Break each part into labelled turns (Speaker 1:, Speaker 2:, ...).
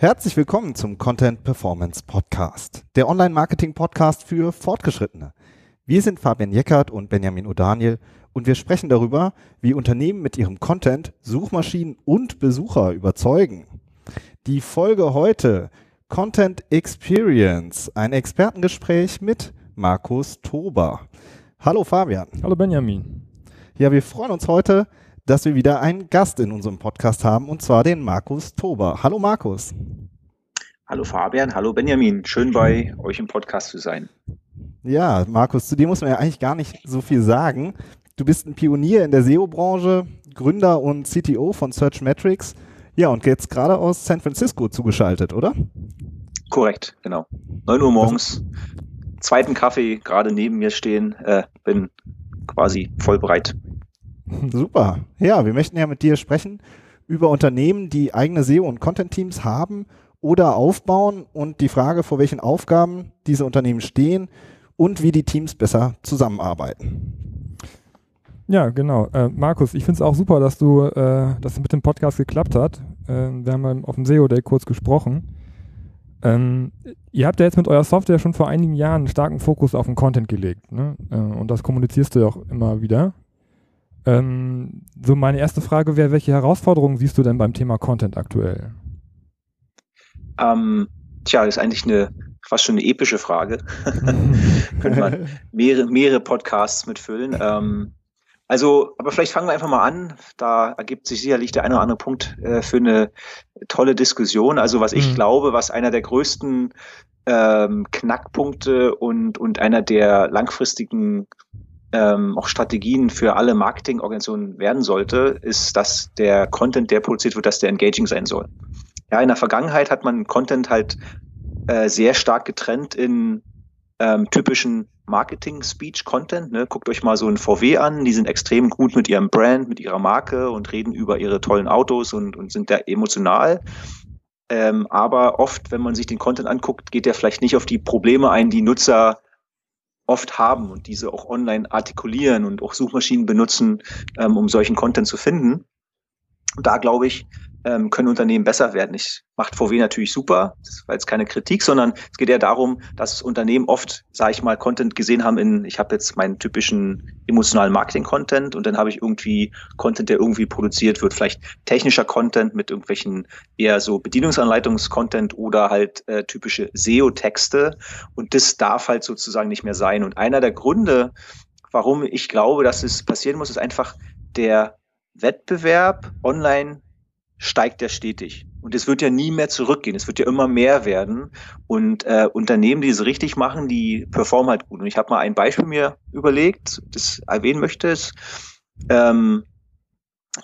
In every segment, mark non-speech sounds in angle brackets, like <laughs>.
Speaker 1: Herzlich willkommen zum Content Performance Podcast, der Online-Marketing-Podcast für Fortgeschrittene. Wir sind Fabian Jeckert und Benjamin O'Daniel und wir sprechen darüber, wie Unternehmen mit ihrem Content Suchmaschinen und Besucher überzeugen. Die Folge heute Content Experience, ein Expertengespräch mit Markus Tober. Hallo Fabian.
Speaker 2: Hallo Benjamin.
Speaker 1: Ja, wir freuen uns heute, dass wir wieder einen Gast in unserem Podcast haben, und zwar den Markus Tober. Hallo Markus.
Speaker 3: Hallo Fabian, hallo Benjamin. Schön bei euch im Podcast zu sein.
Speaker 1: Ja, Markus, zu dir muss man ja eigentlich gar nicht so viel sagen. Du bist ein Pionier in der SEO-Branche, Gründer und CTO von Searchmetrics. Ja, und jetzt gerade aus San Francisco zugeschaltet, oder?
Speaker 3: Korrekt, genau. 9 Uhr morgens, zweiten Kaffee gerade neben mir stehen, äh, bin quasi voll bereit. <laughs>
Speaker 1: Super. Ja, wir möchten ja mit dir sprechen über Unternehmen, die eigene SEO- und Content-Teams haben oder aufbauen und die Frage, vor welchen Aufgaben diese Unternehmen stehen und wie die Teams besser zusammenarbeiten.
Speaker 2: Ja, genau. Äh, Markus, ich finde es auch super, dass du, äh, dass es mit dem Podcast geklappt hat. Äh, wir haben auf dem SEO Day kurz gesprochen. Ähm, ihr habt ja jetzt mit eurer Software schon vor einigen Jahren einen starken Fokus auf den Content gelegt. Ne? Äh, und das kommunizierst du ja auch immer wieder. Ähm, so meine erste Frage wäre, welche Herausforderungen siehst du denn beim Thema Content aktuell?
Speaker 3: Ähm, tja, das ist eigentlich eine fast schon eine epische Frage. <laughs> Könnte man mehrere, mehrere Podcasts mitfüllen. Ähm, also, aber vielleicht fangen wir einfach mal an. Da ergibt sich sicherlich der eine oder andere Punkt äh, für eine tolle Diskussion. Also, was ich mhm. glaube, was einer der größten ähm, Knackpunkte und, und einer der langfristigen ähm, auch Strategien für alle Marketingorganisationen werden sollte, ist, dass der Content, der produziert wird, dass der engaging sein soll. Ja, in der Vergangenheit hat man Content halt äh, sehr stark getrennt in ähm, typischen Marketing-Speech-Content. Ne? Guckt euch mal so ein VW an, die sind extrem gut mit ihrem Brand, mit ihrer Marke und reden über ihre tollen Autos und, und sind da emotional. Ähm, aber oft, wenn man sich den Content anguckt, geht der vielleicht nicht auf die Probleme ein, die Nutzer oft haben und diese auch online artikulieren und auch Suchmaschinen benutzen, ähm, um solchen Content zu finden. Und da glaube ich, ähm, können Unternehmen besser werden. Ich macht VW natürlich super, das war jetzt keine Kritik, sondern es geht eher darum, dass Unternehmen oft, sage ich mal, Content gesehen haben in, ich habe jetzt meinen typischen emotionalen Marketing-Content und dann habe ich irgendwie Content, der irgendwie produziert wird, vielleicht technischer Content mit irgendwelchen eher so Bedienungsanleitungs-Content oder halt äh, typische SEO-Texte und das darf halt sozusagen nicht mehr sein. Und einer der Gründe, warum ich glaube, dass es passieren muss, ist einfach der Wettbewerb online steigt ja stetig. Und es wird ja nie mehr zurückgehen. Es wird ja immer mehr werden. Und äh, Unternehmen, die es richtig machen, die performen halt gut. Und ich habe mal ein Beispiel mir überlegt, das erwähnen möchte. Ist, ähm,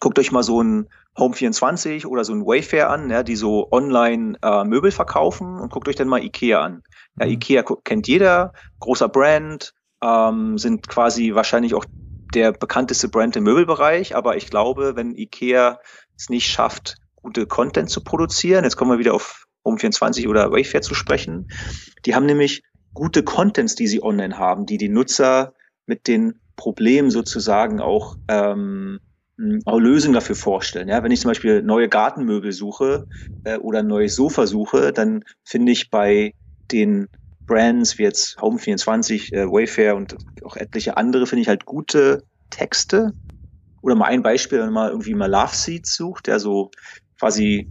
Speaker 3: guckt euch mal so ein Home24 oder so ein Wayfair an, ja, die so online äh, Möbel verkaufen und guckt euch dann mal Ikea an. Ja, mhm. Ikea kennt jeder, großer Brand, ähm, sind quasi wahrscheinlich auch der bekannteste Brand im Möbelbereich, aber ich glaube, wenn Ikea es nicht schafft, gute Content zu produzieren, jetzt kommen wir wieder auf Home24 oder Wayfair zu sprechen, die haben nämlich gute Contents, die sie online haben, die die Nutzer mit den Problemen sozusagen auch, ähm, auch Lösungen dafür vorstellen. Ja, wenn ich zum Beispiel neue Gartenmöbel suche äh, oder ein neues Sofa suche, dann finde ich bei den Brands wie jetzt Home24, äh, Wayfair und auch etliche andere, finde ich halt gute Texte, oder mal ein Beispiel, wenn man irgendwie mal Love Seats sucht, der so quasi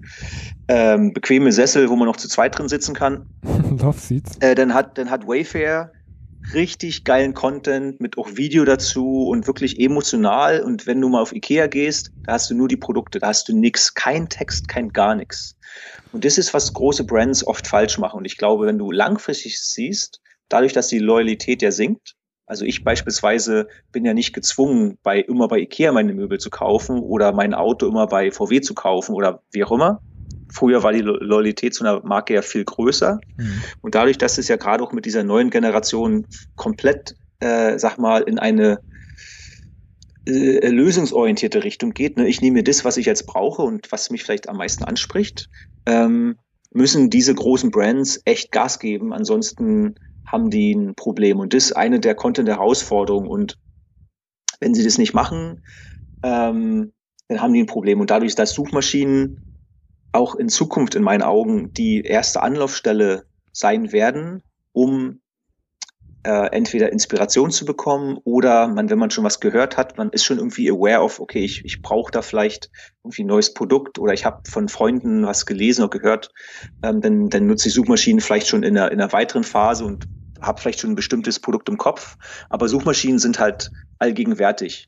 Speaker 3: ähm, bequeme Sessel, wo man noch zu zweit drin sitzen kann. <laughs> Love Seats. Äh, dann hat dann hat Wayfair richtig geilen Content mit auch Video dazu und wirklich emotional. Und wenn du mal auf Ikea gehst, da hast du nur die Produkte, da hast du nix, kein Text, kein gar nichts. Und das ist, was große Brands oft falsch machen. Und ich glaube, wenn du langfristig siehst, dadurch, dass die Loyalität ja sinkt, also ich beispielsweise bin ja nicht gezwungen, bei immer bei Ikea meine Möbel zu kaufen oder mein Auto immer bei VW zu kaufen oder wie auch immer. Früher war die Loyalität zu einer Marke ja viel größer. Mhm. Und dadurch, dass es ja gerade auch mit dieser neuen Generation komplett, äh, sag mal, in eine äh, lösungsorientierte Richtung geht, ne? ich nehme mir das, was ich jetzt brauche und was mich vielleicht am meisten anspricht, ähm, müssen diese großen Brands echt Gas geben. Ansonsten haben die ein Problem. Und das ist eine der Content-Herausforderungen. Und wenn sie das nicht machen, ähm, dann haben die ein Problem. Und dadurch, dass Suchmaschinen auch in Zukunft in meinen Augen die erste Anlaufstelle sein werden, um äh, entweder Inspiration zu bekommen oder man, wenn man schon was gehört hat, man ist schon irgendwie aware of, okay, ich, ich brauche da vielleicht irgendwie ein neues Produkt oder ich habe von Freunden was gelesen oder gehört, ähm, dann, dann nutze ich Suchmaschinen vielleicht schon in einer, in einer weiteren Phase und habe vielleicht schon ein bestimmtes Produkt im Kopf. Aber Suchmaschinen sind halt allgegenwärtig.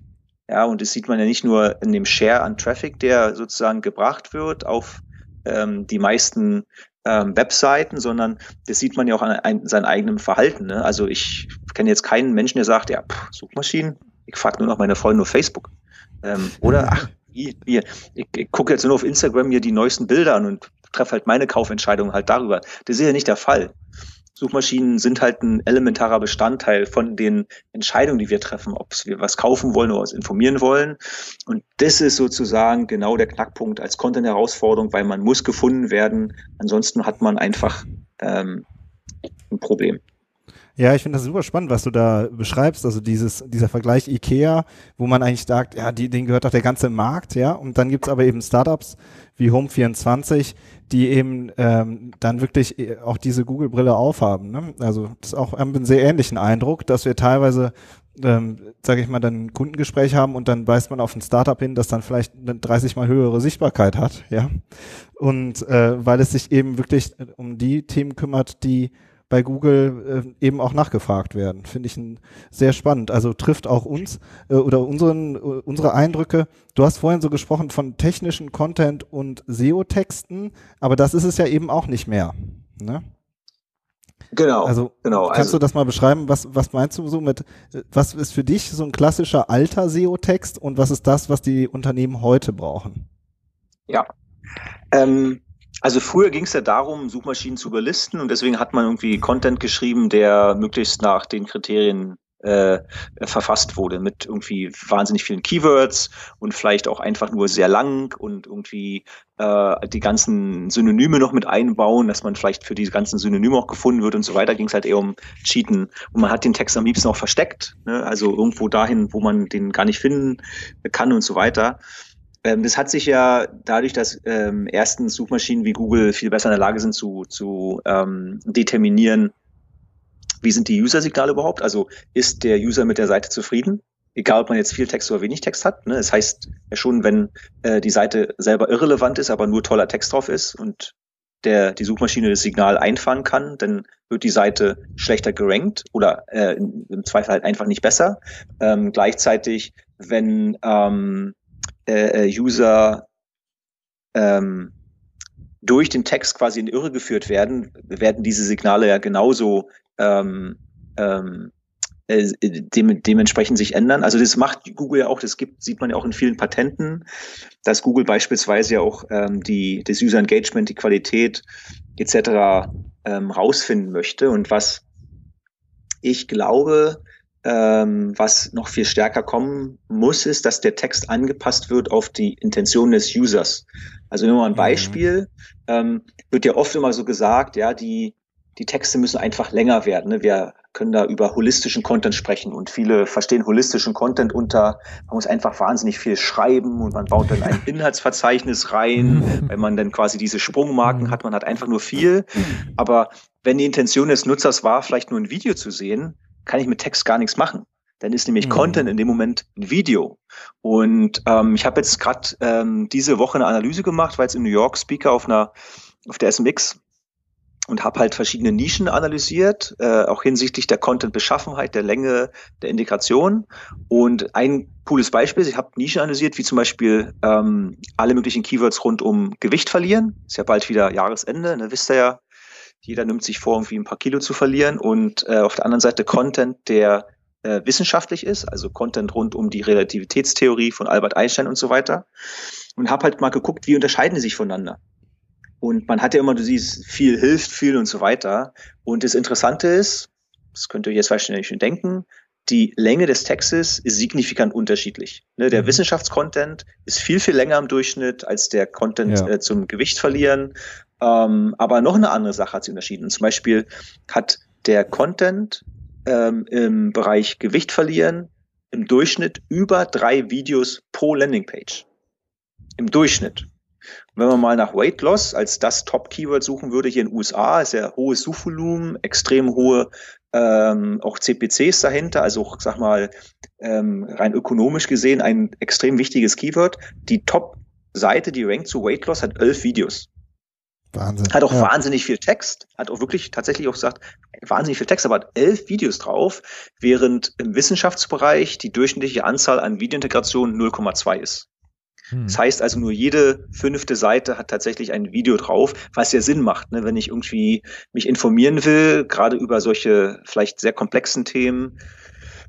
Speaker 3: Ja, und das sieht man ja nicht nur in dem Share an Traffic, der sozusagen gebracht wird auf ähm, die meisten ähm, Webseiten, sondern das sieht man ja auch an ein, seinem eigenen Verhalten. Ne? Also ich kenne jetzt keinen Menschen, der sagt, ja, pff, Suchmaschinen, ich frage nur noch meine Freunde auf Facebook. Ähm, oder, ach, wie, ich, ich gucke jetzt nur auf Instagram mir die neuesten Bilder an und treffe halt meine Kaufentscheidungen halt darüber. Das ist ja nicht der Fall. Suchmaschinen sind halt ein elementarer Bestandteil von den Entscheidungen, die wir treffen, ob wir was kaufen wollen oder uns informieren wollen. Und das ist sozusagen genau der Knackpunkt als Content-Herausforderung, weil man muss gefunden werden. Ansonsten hat man einfach ähm, ein Problem.
Speaker 1: Ja, ich finde das super spannend, was du da beschreibst. Also dieses, dieser Vergleich IKEA, wo man eigentlich sagt, ja, die, denen gehört doch der ganze Markt, ja. Und dann gibt's aber eben Startups wie Home24, die eben ähm, dann wirklich äh, auch diese Google-Brille aufhaben. Ne? Also das ist auch haben einen sehr ähnlichen Eindruck, dass wir teilweise ähm, sage ich mal, dann ein Kundengespräch haben und dann weist man auf ein Startup hin, das dann vielleicht eine 30 mal höhere Sichtbarkeit hat, ja. Und äh, weil es sich eben wirklich um die Themen kümmert, die bei Google äh, eben auch nachgefragt werden. Finde ich ein, sehr spannend. Also trifft auch uns äh, oder unseren, äh, unsere Eindrücke. Du hast vorhin so gesprochen von technischen Content und SEO-Texten, aber das ist es ja eben auch nicht mehr. Ne?
Speaker 3: Genau.
Speaker 1: Also
Speaker 3: genau,
Speaker 1: kannst also, du das mal beschreiben? Was, was meinst du so mit, äh, was ist für dich so ein klassischer alter SEO-Text und was ist das, was die Unternehmen heute brauchen?
Speaker 3: Ja. Ähm, also früher ging es ja darum, Suchmaschinen zu überlisten und deswegen hat man irgendwie Content geschrieben, der möglichst nach den Kriterien äh, verfasst wurde mit irgendwie wahnsinnig vielen Keywords und vielleicht auch einfach nur sehr lang und irgendwie äh, die ganzen Synonyme noch mit einbauen, dass man vielleicht für diese ganzen Synonyme auch gefunden wird und so weiter, ging es halt eher um Cheaten. Und man hat den Text am liebsten auch versteckt, ne? also irgendwo dahin, wo man den gar nicht finden kann und so weiter. Ähm, das hat sich ja dadurch, dass ähm, erstens Suchmaschinen wie Google viel besser in der Lage sind zu, zu ähm, determinieren, wie sind die User-Signale überhaupt? Also ist der User mit der Seite zufrieden? Egal, ob man jetzt viel Text oder wenig Text hat. Ne? Das heißt ja schon, wenn äh, die Seite selber irrelevant ist, aber nur toller Text drauf ist und der die Suchmaschine das Signal einfangen kann, dann wird die Seite schlechter gerankt oder äh, im Zweifel halt einfach nicht besser. Ähm, gleichzeitig, wenn ähm, äh, äh, User ähm, durch den Text quasi in Irre geführt werden, werden diese Signale ja genauso ähm, ähm, äh, dem, dementsprechend sich ändern. Also das macht Google ja auch, das gibt, sieht man ja auch in vielen Patenten, dass Google beispielsweise ja auch ähm, die, das User Engagement, die Qualität etc. Ähm, rausfinden möchte. Und was ich glaube, ähm, was noch viel stärker kommen muss, ist, dass der Text angepasst wird auf die Intention des Users. Also nur mal ein mhm. Beispiel. Mhm. Ähm, wird ja oft immer so gesagt, ja, die, die Texte müssen einfach länger werden. Ne? Wir können da über holistischen Content sprechen und viele verstehen holistischen Content unter, man muss einfach wahnsinnig viel schreiben und man baut dann ein <laughs> Inhaltsverzeichnis rein, mhm. wenn man dann quasi diese Sprungmarken mhm. hat, man hat einfach nur viel. Aber wenn die Intention des Nutzers war, vielleicht nur ein Video zu sehen, kann ich mit Text gar nichts machen. Dann ist nämlich mhm. Content in dem Moment ein Video. Und ähm, ich habe jetzt gerade ähm, diese Woche eine Analyse gemacht, weil jetzt in New York Speaker auf einer auf der SMX und habe halt verschiedene Nischen analysiert, äh, auch hinsichtlich der Content-Beschaffenheit, der Länge, der Integration. Und ein cooles Beispiel, ich habe Nischen analysiert, wie zum Beispiel ähm, alle möglichen Keywords rund um Gewicht verlieren. Ist ja bald wieder Jahresende, ne, wisst ihr ja, jeder nimmt sich vor, irgendwie ein paar Kilo zu verlieren und äh, auf der anderen Seite Content, der äh, wissenschaftlich ist, also Content rund um die Relativitätstheorie von Albert Einstein und so weiter. Und habe halt mal geguckt, wie unterscheiden die sich voneinander. Und man hat ja immer, du siehst, viel hilft viel und so weiter. Und das Interessante ist, das könnt ihr jetzt wahrscheinlich schon denken, die Länge des Textes ist signifikant unterschiedlich. Ne, der mhm. Wissenschaftscontent ist viel, viel länger im Durchschnitt als der Content ja. äh, zum Gewicht verlieren. Ähm, aber noch eine andere Sache hat sie unterschieden. Zum Beispiel hat der Content ähm, im Bereich Gewicht verlieren im Durchschnitt über drei Videos pro Landingpage. Im Durchschnitt. Und wenn man mal nach Weight Loss als das Top-Keyword suchen würde hier in den USA, ist ja hohes Suchvolumen, extrem hohe ähm, auch CPCs dahinter, also auch, sag mal, ähm, rein ökonomisch gesehen ein extrem wichtiges Keyword. Die Top-Seite, die rankt zu Weight Loss, hat elf Videos. Wahnsinn. Hat auch ja. wahnsinnig viel Text, hat auch wirklich tatsächlich auch gesagt, wahnsinnig viel Text, aber hat elf Videos drauf, während im Wissenschaftsbereich die durchschnittliche Anzahl an Videointegrationen 0,2 ist. Hm. Das heißt also nur jede fünfte Seite hat tatsächlich ein Video drauf, was ja Sinn macht, ne? wenn ich irgendwie mich informieren will, gerade über solche vielleicht sehr komplexen Themen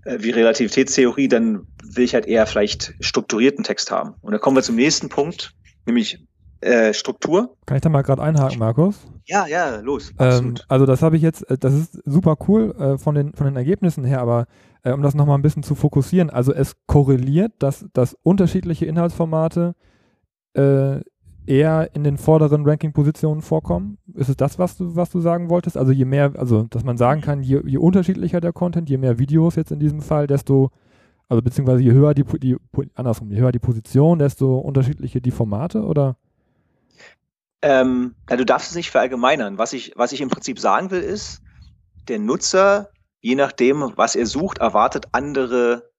Speaker 3: äh, wie Relativitätstheorie, dann will ich halt eher vielleicht strukturierten Text haben. Und da kommen wir zum nächsten Punkt, nämlich äh, Struktur.
Speaker 2: Kann ich da mal gerade einhaken, Markus?
Speaker 3: Ja, ja, los.
Speaker 2: Ähm, also das habe ich jetzt, äh, das ist super cool äh, von, den, von den Ergebnissen her, aber äh, um das nochmal ein bisschen zu fokussieren, also es korreliert, dass, dass unterschiedliche Inhaltsformate äh, eher in den vorderen Ranking-Positionen vorkommen. Ist es das, was du, was du sagen wolltest? Also je mehr, also dass man sagen kann, je, je unterschiedlicher der Content, je mehr Videos jetzt in diesem Fall, desto also beziehungsweise je höher die, die andersrum, je höher die Position, desto unterschiedliche die Formate, oder?
Speaker 3: Ähm, na, du darfst es nicht verallgemeinern. Was ich, was ich im Prinzip sagen will, ist, der Nutzer, je nachdem, was er sucht, erwartet andere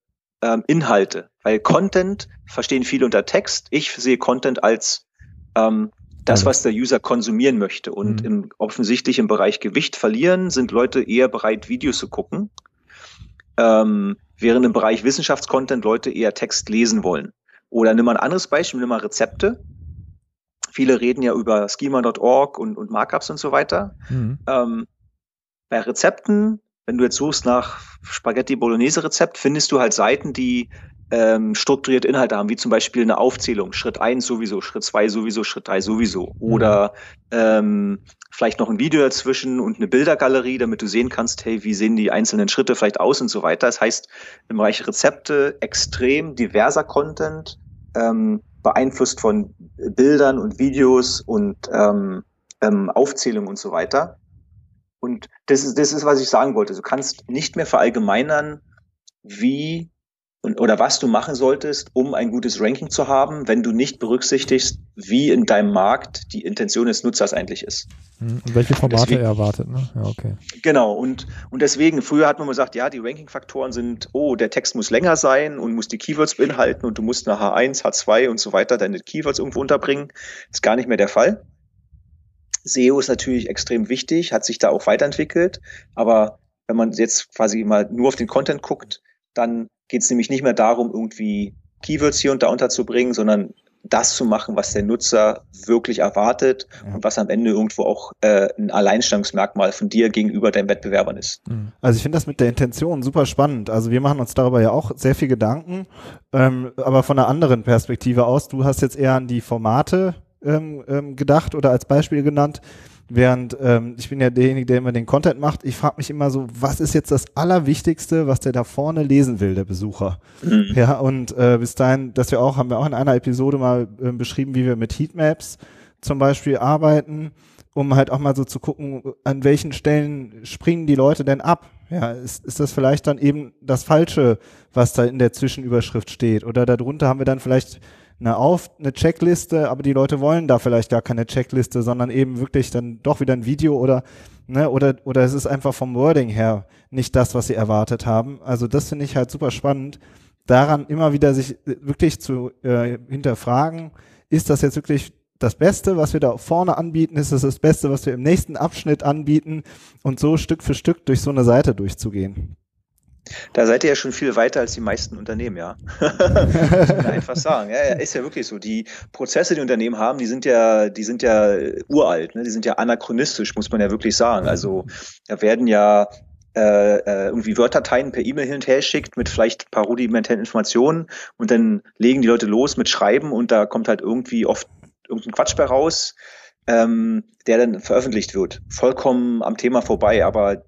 Speaker 3: ähm, Inhalte. Weil Content verstehen viele unter Text. Ich sehe Content als ähm, das, was der User konsumieren möchte. Und mhm. im, offensichtlich im Bereich Gewicht verlieren sind Leute eher bereit, Videos zu gucken, ähm, während im Bereich Wissenschaftscontent Leute eher Text lesen wollen. Oder nimm mal ein anderes Beispiel, nimm mal Rezepte. Viele reden ja über schema.org und, und Markups und so weiter. Mhm. Ähm, bei Rezepten, wenn du jetzt suchst nach Spaghetti Bolognese Rezept, findest du halt Seiten, die ähm, strukturierte Inhalte haben, wie zum Beispiel eine Aufzählung. Schritt eins sowieso, Schritt zwei sowieso, Schritt drei sowieso. Mhm. Oder ähm, vielleicht noch ein Video dazwischen und eine Bildergalerie, damit du sehen kannst, hey, wie sehen die einzelnen Schritte vielleicht aus und so weiter. Das heißt, im Bereich Rezepte extrem diverser Content, ähm, beeinflusst von Bildern und Videos und ähm, ähm, Aufzählungen und so weiter. Und das ist, das ist, was ich sagen wollte. Du kannst nicht mehr verallgemeinern, wie und, oder was du machen solltest, um ein gutes Ranking zu haben, wenn du nicht berücksichtigst, wie in deinem Markt die Intention des Nutzers eigentlich ist.
Speaker 2: Hm, und welche Formate deswegen, er erwartet, ne? Ja, okay.
Speaker 3: Genau, und, und deswegen, früher hat man gesagt, ja, die Ranking-Faktoren sind, oh, der Text muss länger sein und muss die Keywords beinhalten und du musst nach H1, H2 und so weiter deine Keywords irgendwo unterbringen. Ist gar nicht mehr der Fall. SEO ist natürlich extrem wichtig, hat sich da auch weiterentwickelt, aber wenn man jetzt quasi mal nur auf den Content guckt, dann geht es nämlich nicht mehr darum, irgendwie Keywords hier und da unterzubringen, sondern das zu machen, was der Nutzer wirklich erwartet ja. und was am Ende irgendwo auch äh, ein Alleinstellungsmerkmal von dir gegenüber deinen Wettbewerbern ist.
Speaker 1: Mhm. Also ich finde das mit der Intention super spannend. Also wir machen uns darüber ja auch sehr viel Gedanken, ähm, aber von einer anderen Perspektive aus. Du hast jetzt eher an die Formate ähm, ähm, gedacht oder als Beispiel genannt. Während ähm, ich bin ja derjenige, der immer den Content macht. Ich frage mich immer so, was ist jetzt das Allerwichtigste, was der da vorne lesen will, der Besucher? Mhm. Ja, und äh, bis dahin, dass wir auch, haben wir auch in einer Episode mal äh, beschrieben, wie wir mit Heatmaps zum Beispiel arbeiten, um halt auch mal so zu gucken, an welchen Stellen springen die Leute denn ab? Ja, ist, ist das vielleicht dann eben das Falsche, was da in der Zwischenüberschrift steht? Oder darunter haben wir dann vielleicht eine auf eine Checkliste, aber die Leute wollen da vielleicht gar keine Checkliste, sondern eben wirklich dann doch wieder ein Video oder ne, oder oder es ist einfach vom Wording her nicht das, was sie erwartet haben. Also das finde ich halt super spannend, daran immer wieder sich wirklich zu äh, hinterfragen, ist das jetzt wirklich das Beste, was wir da vorne anbieten, ist das das Beste, was wir im nächsten Abschnitt anbieten und so Stück für Stück durch so eine Seite durchzugehen.
Speaker 3: Da seid ihr ja schon viel weiter als die meisten Unternehmen, ja. <laughs> muss man einfach sagen. Ja, ist ja wirklich so. Die Prozesse, die Unternehmen haben, die sind ja, die sind ja uralt, ne? die sind ja anachronistisch, muss man ja wirklich sagen. Also da werden ja äh, äh irgendwie Worddateien per E-Mail hin und her schickt mit vielleicht ein paar rudimentären Informationen und dann legen die Leute los mit Schreiben und da kommt halt irgendwie oft irgendein Quatsch bei raus, ähm, der dann veröffentlicht wird. Vollkommen am Thema vorbei, aber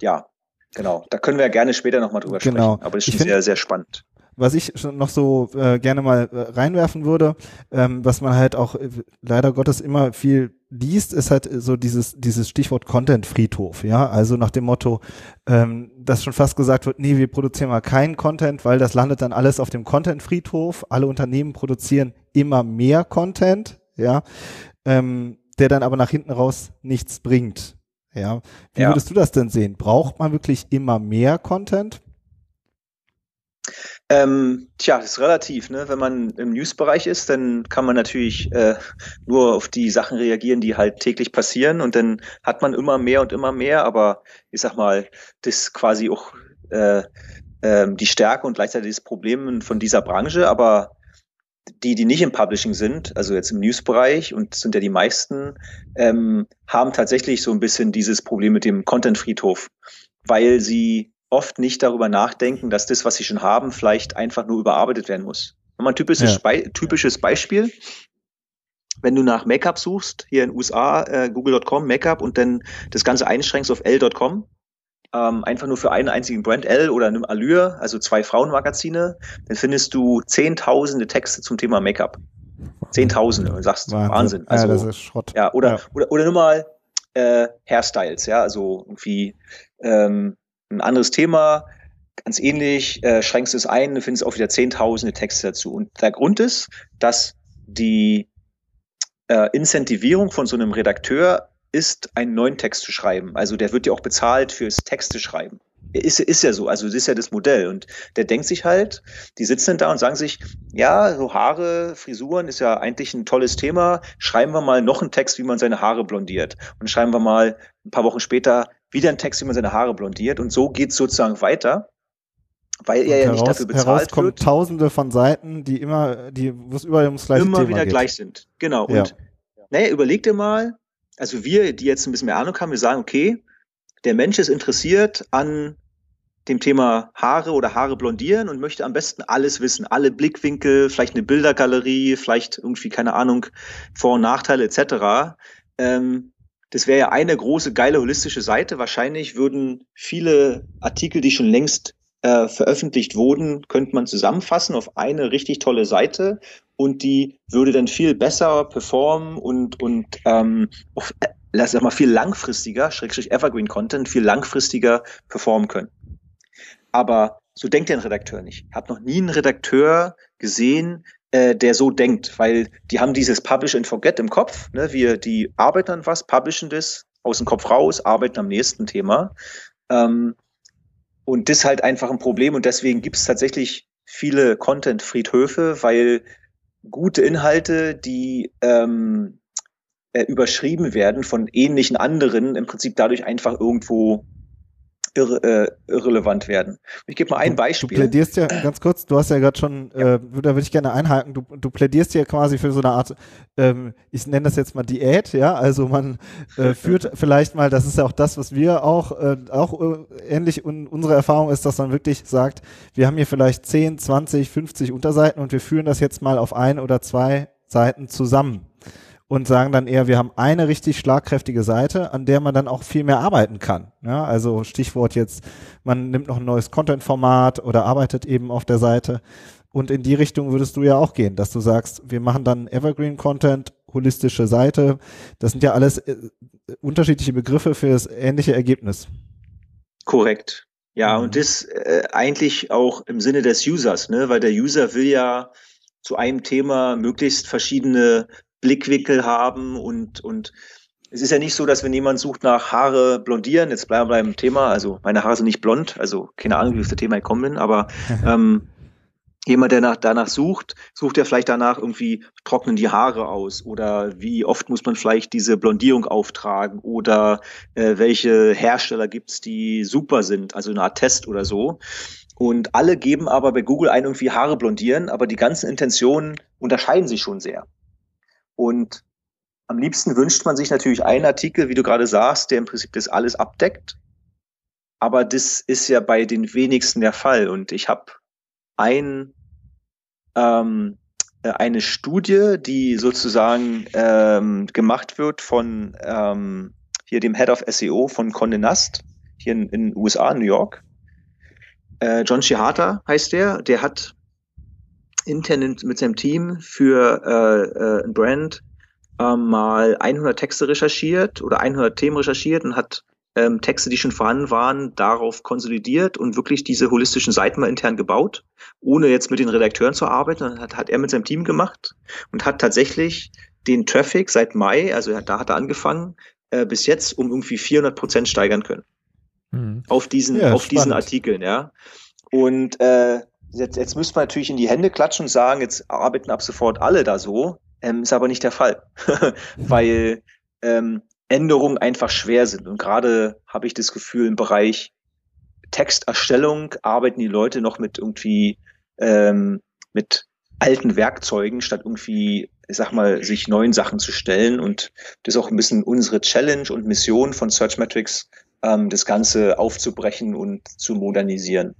Speaker 3: ja, Genau, da können wir ja gerne später nochmal drüber genau. sprechen. Aber das ist schon sehr, sehr spannend.
Speaker 1: Was ich schon noch so äh, gerne mal äh, reinwerfen würde, ähm, was man halt auch äh, leider Gottes immer viel liest, ist halt so dieses, dieses Stichwort Content-Friedhof, ja, also nach dem Motto, ähm, dass schon fast gesagt wird, nee, wir produzieren mal keinen Content, weil das landet dann alles auf dem Content-Friedhof. Alle Unternehmen produzieren immer mehr Content, ja, ähm, der dann aber nach hinten raus nichts bringt. Ja. Wie
Speaker 3: Ja.
Speaker 1: würdest du das denn sehen? Braucht man wirklich immer mehr Content?
Speaker 3: Ähm, tja, das ist relativ. Ne? Wenn man im News-Bereich ist, dann kann man natürlich äh, nur auf die Sachen reagieren, die halt täglich passieren. Und dann hat man immer mehr und immer mehr. Aber ich sag mal, das ist quasi auch äh, ähm, die Stärke und gleichzeitig das Problem von dieser Branche. Aber die, die nicht im Publishing sind, also jetzt im News-Bereich, und das sind ja die meisten, ähm, haben tatsächlich so ein bisschen dieses Problem mit dem Content-Friedhof, weil sie oft nicht darüber nachdenken, dass das, was sie schon haben, vielleicht einfach nur überarbeitet werden muss. Mal ein typisches,
Speaker 1: Ja.
Speaker 3: Bei typisches Beispiel. Wenn du nach Make-up suchst, hier in den USA, äh, google.com, Make-up und dann das Ganze einschränkst auf L.com, ähm, einfach nur für einen einzigen Brand, L oder nimm Allure, also zwei Frauenmagazine, dann findest du zehntausende Texte zum Thema Make-up. Zehntausende, und sagst Wahnsinn. Also,
Speaker 1: ja, das ist Schrott.
Speaker 3: ja, oder,
Speaker 1: Ja.
Speaker 3: oder, oder nur mal äh, Hairstyles, ja, also irgendwie ähm, ein anderes Thema, ganz ähnlich, äh, schränkst es ein, du findest auch wieder zehntausende Texte dazu. Und der Grund ist, dass die äh, Incentivierung von so einem Redakteur ist, einen neuen Text zu schreiben. Also der wird ja auch bezahlt fürs Texte schreiben. Ist, ist ja so, also das ist ja das Modell. Und der denkt sich halt, die sitzen dann da und sagen sich, ja, so Haare, Frisuren ist ja eigentlich ein tolles Thema. Schreiben wir mal noch einen Text, wie man seine Haare blondiert. Und schreiben wir mal ein paar Wochen später wieder einen Text, wie man seine Haare blondiert. Und so geht's sozusagen weiter, weil er ja
Speaker 1: Und
Speaker 3: nicht
Speaker 1: heraus,
Speaker 3: dafür bezahlt
Speaker 1: herauskommen
Speaker 3: wird.
Speaker 1: tausende von Seiten, die immer, die, wo es überall ums gleiche
Speaker 3: immer
Speaker 1: Thema
Speaker 3: wieder
Speaker 1: geht.
Speaker 3: gleich sind. Genau.
Speaker 1: Ja.
Speaker 3: Und naja, überleg dir mal, also wir, die jetzt ein bisschen mehr Ahnung haben, wir sagen, okay, der Mensch ist interessiert an dem Thema Haare oder Haare blondieren und möchte am besten alles wissen, alle Blickwinkel, vielleicht eine Bildergalerie, vielleicht irgendwie, keine Ahnung, Vor- und Nachteile etc. Ähm, das wäre ja eine große, geile, holistische Seite. Wahrscheinlich würden viele Artikel, die schon längst äh, veröffentlicht wurden, könnte man zusammenfassen auf eine richtig tolle Seite und die würde dann viel besser performen und, und ähm, auch, äh, lass mal, viel langfristiger, Schrägstrich Evergreen Content, viel langfristiger performen können. Aber so denkt der Redakteur nicht. Ich habe noch nie einen Redakteur gesehen, äh, der so denkt, weil die haben dieses Publish and Forget im Kopf. Ne? Wir, die arbeiten an was, publishen das aus dem Kopf raus, arbeiten am nächsten Thema. Ähm, und das halt einfach ein Problem und deswegen gibt es tatsächlich viele Content-Friedhöfe, weil gute Inhalte, die ähm, äh, überschrieben werden von ähnlichen anderen, im Prinzip dadurch einfach irgendwo irre, äh, irrelevant werden. Ich gebe mal ein
Speaker 1: Du
Speaker 3: Beispiel.
Speaker 1: plädierst ja ganz kurz, du hast ja gerade schon, äh, da würde ich gerne einhaken, du, du plädierst ja quasi für so eine Art, ähm, ich nenne das jetzt mal Diät, ja, also man äh, <laughs> führt vielleicht mal, das ist ja auch das, was wir auch, äh, auch äh, ähnlich und unsere Erfahrung ist, dass man wirklich sagt, wir haben hier vielleicht 10, 20, 50 Unterseiten und wir führen das jetzt mal auf ein oder zwei Seiten zusammen und sagen dann eher, wir haben eine richtig schlagkräftige Seite, an der man dann auch viel mehr arbeiten kann. Ja, also Stichwort jetzt, man nimmt noch ein neues Content-Format oder arbeitet eben auf der Seite. Und in die Richtung würdest du ja auch gehen, dass du sagst, wir machen dann Evergreen-Content, holistische Seite. Das sind ja alles äh, unterschiedliche Begriffe für das ähnliche Ergebnis.
Speaker 3: Korrekt. Ja,
Speaker 1: Mhm.
Speaker 3: und das äh, eigentlich auch im Sinne des Users, ne? weil der User will ja zu einem Thema möglichst verschiedene Blickwinkel haben und, und es ist ja nicht so, dass wenn jemand sucht nach Haare blondieren, jetzt bleiben wir beim Thema, also meine Haare sind nicht blond, also keine Ahnung, wie ich auf das Thema gekommen bin, aber <laughs> ähm, jemand, der nach, danach sucht, sucht ja vielleicht danach irgendwie, trocknen die Haare aus oder wie oft muss man vielleicht diese Blondierung auftragen oder äh, welche Hersteller gibt's, die super sind, also eine Art Test oder so. Und alle geben aber bei Google ein, irgendwie Haare blondieren, aber die ganzen Intentionen unterscheiden sich schon sehr. Und am liebsten wünscht man sich natürlich einen Artikel, wie du gerade sagst, der im Prinzip das alles abdeckt. Aber das ist ja bei den wenigsten der Fall. Und ich habe ein, ähm, äh, eine Studie, die sozusagen ähm, gemacht wird von ähm, hier dem Head of SEO von Condé Nast, hier in, in den USA, New York. Äh, John Shihata heißt der. Der hat intern in- mit seinem Team für äh, äh, ein Brand ähm, mal 100 Texte recherchiert oder 100 Themen recherchiert und hat ähm, Texte, die schon vorhanden waren, darauf konsolidiert und wirklich diese holistischen Seiten mal intern gebaut, ohne jetzt mit den Redakteuren zu arbeiten. Und hat, hat er mit seinem Team gemacht und hat tatsächlich den Traffic seit Mai, also da hat er angefangen, äh, bis jetzt um irgendwie 400 Prozent steigern können. Mhm. Auf diesen, ja, auf diesen Artikeln, ja. Und äh, jetzt, jetzt müsste man natürlich in die Hände klatschen und sagen, jetzt arbeiten ab sofort alle da so. Ähm, ist aber nicht der Fall, <laughs> weil ähm, Änderungen einfach schwer sind. Und gerade habe ich das Gefühl, im Bereich Texterstellung arbeiten die Leute noch mit irgendwie ähm, mit alten Werkzeugen, statt irgendwie, ich sag mal, sich neuen Sachen zu stellen. Und das ist auch ein bisschen unsere Challenge und Mission von Searchmetrics, ähm, das Ganze aufzubrechen und zu modernisieren.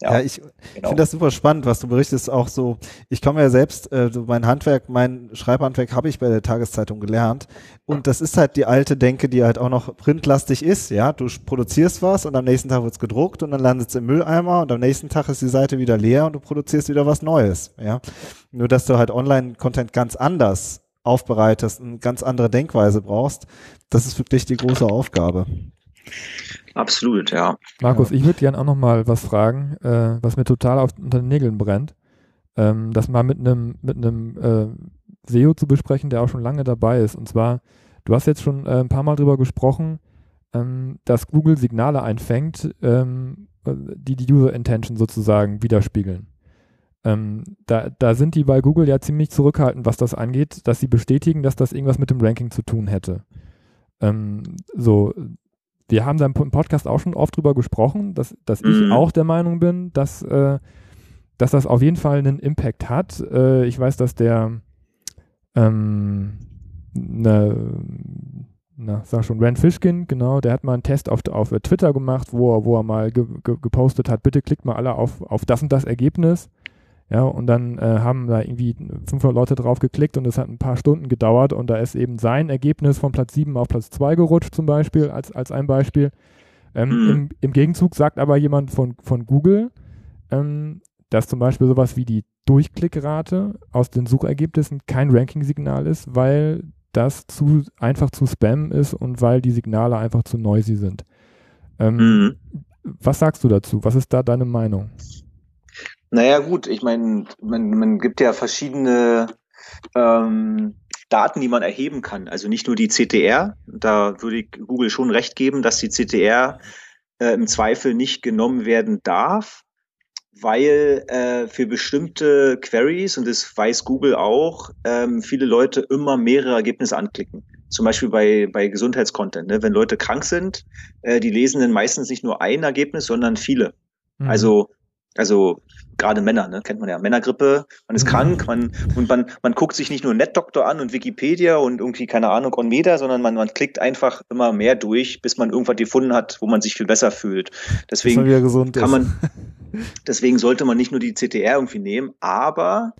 Speaker 1: Ja, ja ich genau. finde das super spannend, was du berichtest. Auch so, ich komme ja selbst, äh, so mein Handwerk, mein Schreibhandwerk habe ich bei der Tageszeitung gelernt. Und das ist halt die alte Denke, die halt auch noch printlastig ist. Ja, du produzierst was und am nächsten Tag wird's gedruckt und dann landet es im Mülleimer und am nächsten Tag ist die Seite wieder leer und du produzierst wieder was Neues. Ja, nur dass du halt Online-Content ganz anders aufbereitest, eine ganz andere Denkweise brauchst. Das ist wirklich die große Aufgabe.
Speaker 3: Absolut, ja.
Speaker 2: Markus, ich würde gerne auch noch mal was fragen, äh, was mir total auf, unter den Nägeln brennt. Ähm, das mal mit einem mit einem äh, SEO zu besprechen, der auch schon lange dabei ist. Und zwar, du hast jetzt schon äh, ein paar Mal drüber gesprochen, ähm, dass Google Signale einfängt, ähm, die die User Intention sozusagen widerspiegeln. Ähm, da, da sind die bei Google ja ziemlich zurückhaltend, was das angeht, dass sie bestätigen, dass das irgendwas mit dem Ranking zu tun hätte. Ähm, so, wir haben da im Podcast auch schon oft drüber gesprochen, dass, dass mhm. ich auch der Meinung bin, dass, äh, dass das auf jeden Fall einen Impact hat. Äh, ich weiß, dass der ähm, ne, na, sag schon, Rand Fishkin, genau, der hat mal einen Test auf, auf Twitter gemacht, wo er, wo er mal ge, ge, gepostet hat, bitte klickt mal alle auf, auf das und das Ergebnis. Ja, und dann äh, haben da irgendwie 500 Leute drauf geklickt und es hat ein paar Stunden gedauert und da ist eben sein Ergebnis von Platz 7 auf Platz 2 gerutscht zum Beispiel, als, als ein Beispiel. Ähm, mhm. im, im, Gegenzug sagt aber jemand von, von Google, ähm, dass zum Beispiel sowas wie die Durchklickrate aus den Suchergebnissen kein Ranking-Signal ist, weil das zu einfach zu Spam ist und weil die Signale einfach zu noisy sind. Ähm, mhm. Was sagst du dazu? Was ist da deine Meinung?
Speaker 3: Naja, gut, ich meine, man, man gibt ja verschiedene ähm, Daten, die man erheben kann. Also nicht nur die CTR. Da würde ich Google schon recht geben, dass die CTR äh, im Zweifel nicht genommen werden darf, weil äh, für bestimmte Queries, und das weiß Google auch, ähm, viele Leute immer mehrere Ergebnisse anklicken. Zum Beispiel bei, bei Gesundheitscontent. Ne? Wenn Leute krank sind, äh, die lesen dann meistens nicht nur ein Ergebnis, sondern viele. Mhm. Also also gerade Männer, ne, kennt man ja. Männergrippe, man ist mhm. krank, man und man, man guckt sich nicht nur NetDoktor an und Wikipedia und irgendwie, keine Ahnung, OnMeda, sondern man, man klickt einfach immer mehr durch, bis man irgendwas gefunden hat, wo man sich viel besser fühlt. Deswegen kann man, <laughs> deswegen sollte man nicht nur die CTR irgendwie nehmen, aber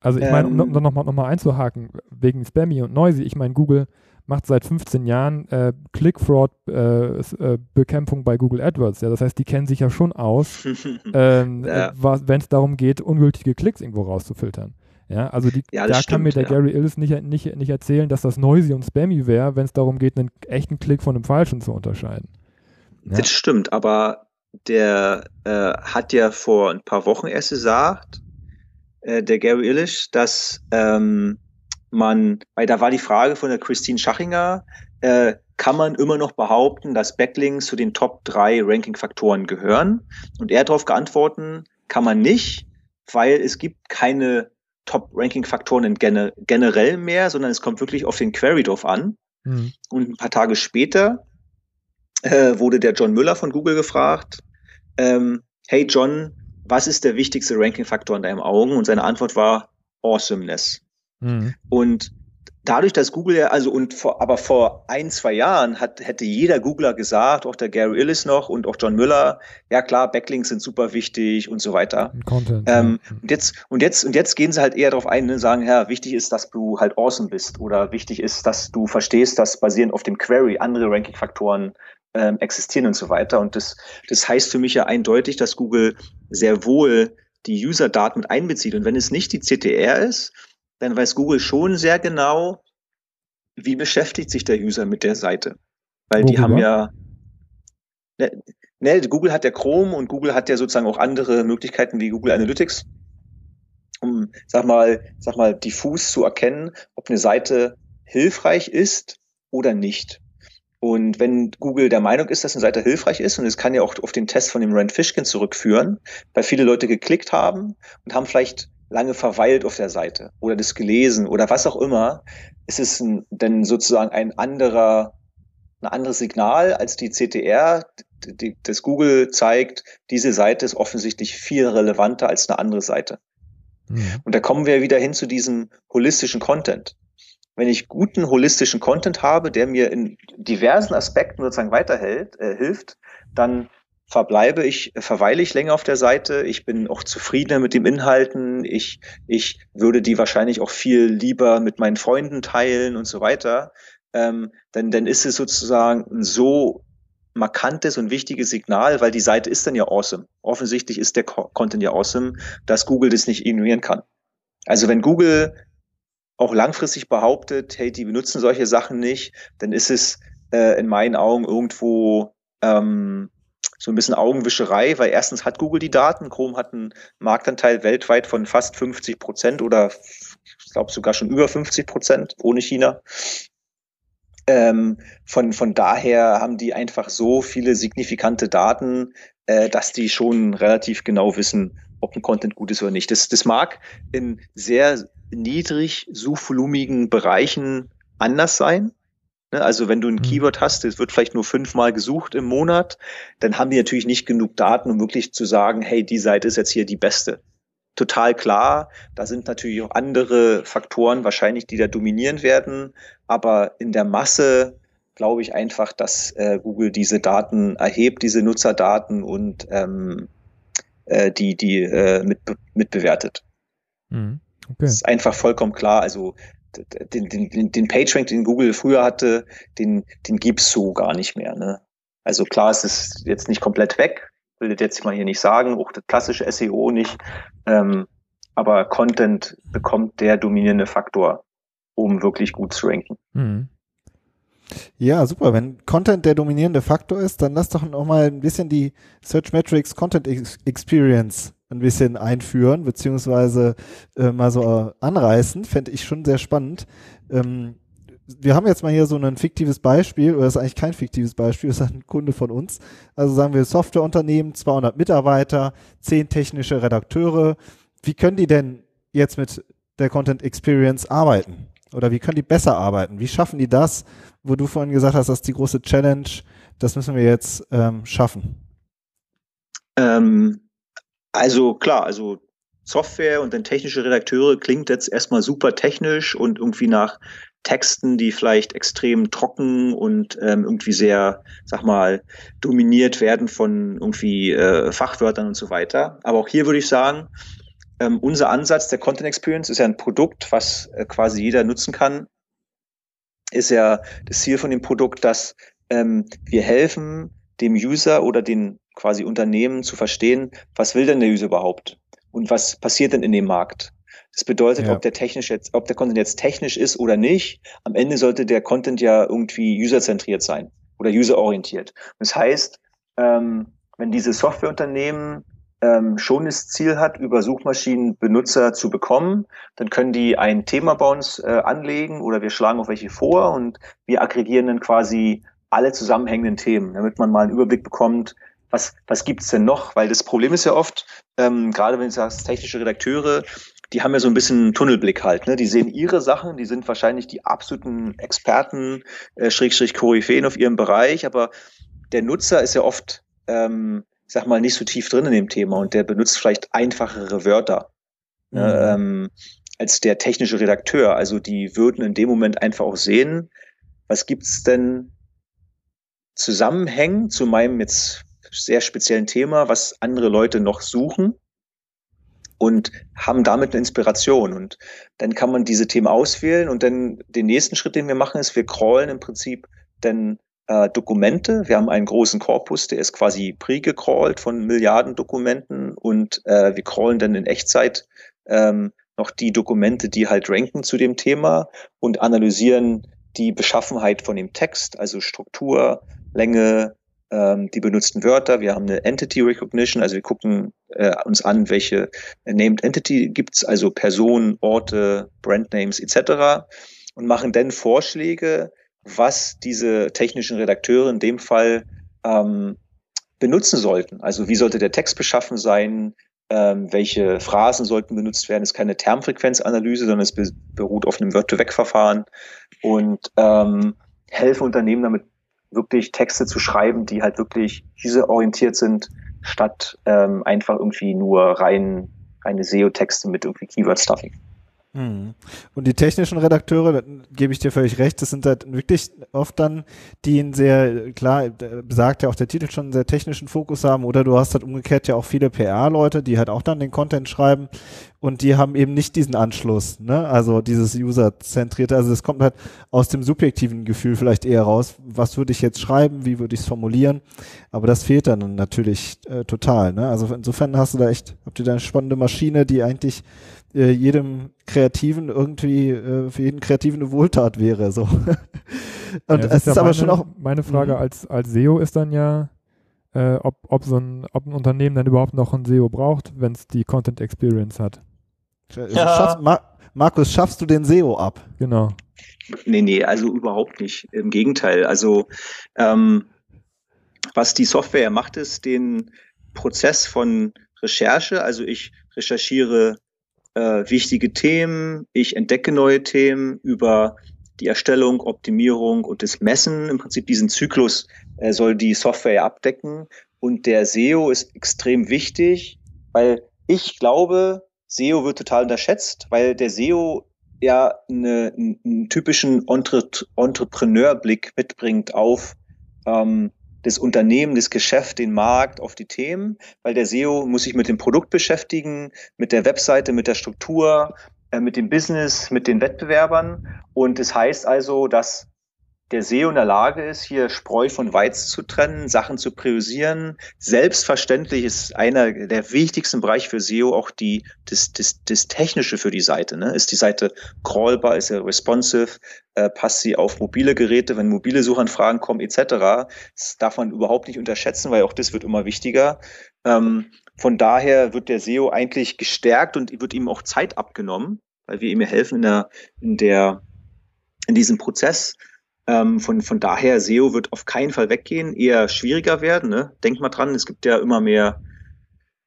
Speaker 2: also ich meine, um ähm, nochmal noch mal einzuhaken, wegen Spammy und Noisy, ich meine, Google macht seit 15 Jahren äh, Click-Fraud-Bekämpfung äh, bei Google AdWords. Ja, das heißt, die kennen sich ja schon aus, <laughs> ähm, ja. wenn es darum geht, ungültige Klicks irgendwo rauszufiltern. Ja, also die, ja, da stimmt, kann mir der ja. Gary Illis nicht, nicht, nicht erzählen, dass das noisy und spammy wäre, wenn es darum geht, einen echten Klick von einem falschen zu unterscheiden.
Speaker 3: Ja. Das stimmt, aber der äh, hat ja vor ein paar Wochen erst gesagt, äh, der Gary Illich, dass ähm, man, weil da war die Frage von der Christine Schachinger, äh, kann man immer noch behaupten, dass Backlinks zu den Top 3 Ranking-Faktoren gehören? Und er hat darauf geantwortet, kann man nicht, weil es gibt keine Top-Ranking-Faktoren gener generell mehr, sondern es kommt wirklich auf den Query drauf an. Mhm. Und ein paar Tage später äh, wurde der John Müller von Google gefragt, ähm, hey John, was ist der wichtigste Ranking-Faktor in deinen Augen? Und seine Antwort war Awesomeness. Mhm. Und dadurch, dass Google ja, also und vor, aber vor ein, zwei Jahren hat, hätte jeder Googler gesagt, auch der Gary Illis noch und auch John Müller, ja klar, Backlinks sind super wichtig und so weiter. Content, ähm, ja. Und jetzt, und jetzt, und jetzt gehen sie halt eher darauf ein, ne, sagen, ja, wichtig ist, dass du halt awesome bist oder wichtig ist, dass du verstehst, dass basierend auf dem Query andere Ranking-Faktoren ähm, existieren und so weiter. Und das, das heißt für mich ja eindeutig, dass Google sehr wohl die User-Daten mit einbezieht. Und wenn es nicht die CTR ist, dann weiß Google schon sehr genau, wie beschäftigt sich der User mit der Seite. Weil Worüber? die haben ja, ne, ne, Google hat ja Chrome und Google hat ja sozusagen auch andere Möglichkeiten wie Google Analytics. um, sag mal, sag mal, diffus zu erkennen, ob eine Seite hilfreich ist oder nicht. Und wenn Google der Meinung ist, dass eine Seite hilfreich ist, und es kann ja auch auf den Test von dem Rand Fishkin zurückführen, weil viele Leute geklickt haben und haben vielleicht lange verweilt auf der Seite oder das gelesen oder was auch immer, ist es ein, dann sozusagen ein anderer, ein anderes Signal als die CTR, die, das Google zeigt, diese Seite ist offensichtlich viel relevanter als eine andere Seite. Mhm. Und da kommen wir wieder hin zu diesem holistischen Content. Wenn ich guten holistischen Content habe, der mir in diversen Aspekten sozusagen weiterhilft, äh, hilft, dann verbleibe ich, verweile ich länger auf der Seite. Ich bin auch zufriedener mit dem Inhalten. Ich, ich würde die wahrscheinlich auch viel lieber mit meinen Freunden teilen und so weiter. Ähm, denn dann ist es sozusagen ein so markantes und wichtiges Signal, weil die Seite ist dann ja awesome. Offensichtlich ist der Content ja awesome, dass Google das nicht ignorieren kann. Also wenn Google auch langfristig behauptet, hey, die benutzen solche Sachen nicht, dann ist es äh, in meinen Augen irgendwo ähm, so ein bisschen Augenwischerei, weil erstens hat Google die Daten, Chrome hat einen Marktanteil weltweit von fast 50 Prozent oder ich glaube sogar schon über 50 Prozent ohne China. Ähm, von, von daher haben die einfach so viele signifikante Daten, äh, dass die schon relativ genau wissen, ob ein Content gut ist oder nicht. Das, das mag in sehr niedrig suchvolumigen Bereichen anders sein. Ne, also wenn du ein mhm. Keyword hast, es wird vielleicht nur fünfmal gesucht im Monat, dann haben die natürlich nicht genug Daten, um wirklich zu sagen, hey, die Seite ist jetzt hier die beste total klar. Da sind natürlich auch andere Faktoren wahrscheinlich, die da dominieren werden. Aber in der Masse glaube ich einfach, dass äh, Google diese Daten erhebt, diese Nutzerdaten und ähm, äh, die, die äh, mit, mit bewertet. Mhm. Okay. Das ist einfach vollkommen klar. Also den, den, den PageRank, den Google früher hatte, den, den gibt's so gar nicht mehr. Ne? Also klar, es ist jetzt nicht komplett weg, will das jetzt mal hier nicht sagen, auch das klassische SEO nicht. Ähm, aber Content bekommt der dominierende Faktor, um wirklich gut zu ranken. Mhm.
Speaker 1: Ja, super. Wenn Content der dominierende Faktor ist, dann lass doch noch mal ein bisschen die Search Metrics Content Experience ein bisschen einführen, beziehungsweise äh, mal so anreißen. Fände ich schon sehr spannend. Ähm, wir haben jetzt mal hier so ein fiktives Beispiel, oder ist eigentlich kein fiktives Beispiel, <laughs> ist ein Kunde von uns. Also sagen wir Softwareunternehmen, 200 Mitarbeiter, 10 technische Redakteure. Wie können die denn jetzt mit der Content Experience arbeiten? Oder wie können die besser arbeiten? Wie schaffen die das, wo du vorhin gesagt hast, das ist die große Challenge, das müssen wir jetzt ähm, schaffen?
Speaker 3: Ähm, also klar, also Software und dann technische Redakteure klingt jetzt erstmal super technisch und irgendwie nach Texten, die vielleicht extrem trocken und ähm, irgendwie sehr, sag mal, dominiert werden von irgendwie äh, Fachwörtern und so weiter. Aber auch hier würde ich sagen, ähm, unser Ansatz der Content Experience ist ja ein Produkt, was äh, quasi jeder nutzen kann. Ist ja das Ziel von dem Produkt, dass ähm, wir helfen, dem User oder den quasi Unternehmen zu verstehen, was will denn der User überhaupt? Und was passiert denn in dem Markt? Das bedeutet, ja. ob der technisch jetzt, ob der Content jetzt technisch ist oder nicht, am Ende sollte der Content ja irgendwie userzentriert sein oder userorientiert. Das heißt, ähm, wenn diese Softwareunternehmen ähm, schon das Ziel hat, über Suchmaschinen Benutzer zu bekommen, dann können die ein Thema bei uns äh, anlegen oder wir schlagen auch welche vor und wir aggregieren dann quasi alle zusammenhängenden Themen, damit man mal einen Überblick bekommt, was, was gibt's denn noch? Weil das Problem ist ja oft, ähm, gerade wenn du sagst, technische Redakteure, die haben ja so ein bisschen Tunnelblick halt. Ne? Die sehen ihre Sachen, die sind wahrscheinlich die absoluten Experten, äh, Schrägstrich Koryphäen auf ihrem Bereich, aber der Nutzer ist ja oft, ähm, ich sag mal, nicht so tief drin in dem Thema und der benutzt vielleicht einfachere Wörter ne? mhm. ne, ähm, als der technische Redakteur. Also die würden in dem Moment einfach auch sehen, was gibt's denn Zusammenhängen zu meinem jetzt sehr speziellen Thema, was andere Leute noch suchen und haben damit eine Inspiration. Und dann kann man diese Themen auswählen und dann den nächsten Schritt, den wir machen, ist, wir crawlen im Prinzip dann äh, Dokumente. Wir haben einen großen Korpus, der ist quasi pre-gecrawlt von Milliarden Dokumenten und äh, wir crawlen dann in Echtzeit ähm, noch die Dokumente, die halt ranken zu dem Thema und analysieren die Beschaffenheit von dem Text, also Struktur, Länge, ähm, die benutzten Wörter. Wir haben eine Entity Recognition, also wir gucken äh, uns an, welche Named Entity gibt's, also Personen, Orte, Brandnames etc. und machen dann Vorschläge, was diese technischen Redakteure in dem Fall ähm, benutzen sollten. Also wie sollte der Text beschaffen sein? Ähm, welche Phrasen sollten benutzt werden? Es ist keine Termfrequenzanalyse, sondern es beruht auf einem Word-to-Vec-Verfahren und ähm, helfen Unternehmen damit wirklich Texte zu schreiben, die halt wirklich userorientiert sind, statt ähm, einfach irgendwie nur rein reine SEO-Texte mit irgendwie Keyword-Stuffing.
Speaker 1: Mhm. Und die technischen Redakteure, da gebe ich dir völlig recht, das sind halt wirklich oft dann, die einen sehr, klar, sagt ja auch der Titel schon, einen sehr technischen Fokus haben, oder du hast halt umgekehrt ja auch viele PR-Leute, die halt auch dann den Content schreiben und die haben eben nicht diesen Anschluss, ne? Also dieses User-zentrierte, also das kommt halt aus dem subjektiven Gefühl vielleicht eher raus, was würde ich jetzt schreiben, wie würde ich es formulieren, aber das fehlt dann natürlich äh, total, ne? Also insofern hast du da echt, habt ihr da eine spannende Maschine, die eigentlich äh, jedem Kreativen irgendwie, äh, für jeden Kreativen eine Wohltat wäre. So. <laughs>
Speaker 2: Und ja, es ist, ist aber meine, schon auch. Meine Frage mhm. als, als SEO ist dann ja, äh, ob, ob, so ein, ob ein Unternehmen dann überhaupt noch ein SEO braucht, wenn es die Content Experience hat.
Speaker 1: Ja. Schaffst, Ma Markus, schaffst du den SEO ab?
Speaker 2: Genau.
Speaker 3: Nee, nee, also überhaupt nicht. Im Gegenteil. Also ähm, was die Software macht, ist den Prozess von Recherche. Also ich recherchiere äh, wichtige Themen, ich entdecke neue Themen über die Erstellung, Optimierung und das Messen. Im Prinzip diesen Zyklus äh, soll die Software abdecken. Und der SEO ist extrem wichtig, weil ich glaube, SEO wird total unterschätzt, weil der SEO ja eine, einen typischen Entre Entrepreneurblick mitbringt auf ähm, das Unternehmen, das Geschäft, den Markt, auf die Themen, weil der SEO muss sich mit dem Produkt beschäftigen, mit der Webseite, mit der Struktur, äh, mit dem Business, mit den Wettbewerbern. Und das heißt also, dass der SEO in der Lage ist, hier Spreu von Weiz zu trennen, Sachen zu priorisieren. Selbstverständlich ist einer der wichtigsten Bereiche für SEO auch die, das, das, das Technische für die Seite. Ne? Ist die Seite crawlbar, ist er responsive, äh, passt sie auf mobile Geräte, wenn mobile Suchanfragen kommen etc. Das darf man überhaupt nicht unterschätzen, weil auch das wird immer wichtiger. Ähm, von daher wird der SEO eigentlich gestärkt und wird ihm auch Zeit abgenommen, weil wir ihm helfen in der, in der, in diesem Prozess. Ähm, von, von daher, SEO wird auf keinen Fall weggehen, eher schwieriger werden. Ne? Denkt mal dran, es gibt ja immer mehr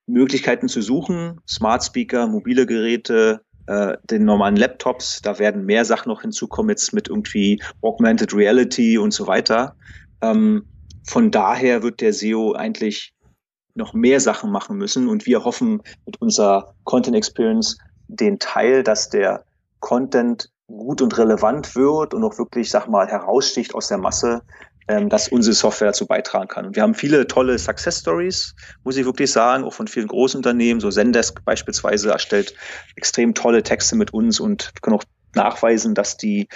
Speaker 3: Möglichkeiten zu suchen. Smart Speaker, mobile Geräte, äh, den normalen Laptops, da werden mehr Sachen noch hinzukommen, jetzt mit irgendwie Augmented Reality und so weiter. Ähm, von daher wird der SEO eigentlich noch mehr Sachen machen müssen und wir hoffen mit unserer Content Experience den Teil, dass der Content gut und relevant wird und auch wirklich, sag mal, heraussticht aus der Masse, ähm, dass unsere Software dazu beitragen kann. Und wir haben viele tolle Success Stories, muss ich wirklich sagen, auch von vielen großen Unternehmen. So Zendesk beispielsweise erstellt extrem tolle Texte mit uns und können auch nachweisen, dass die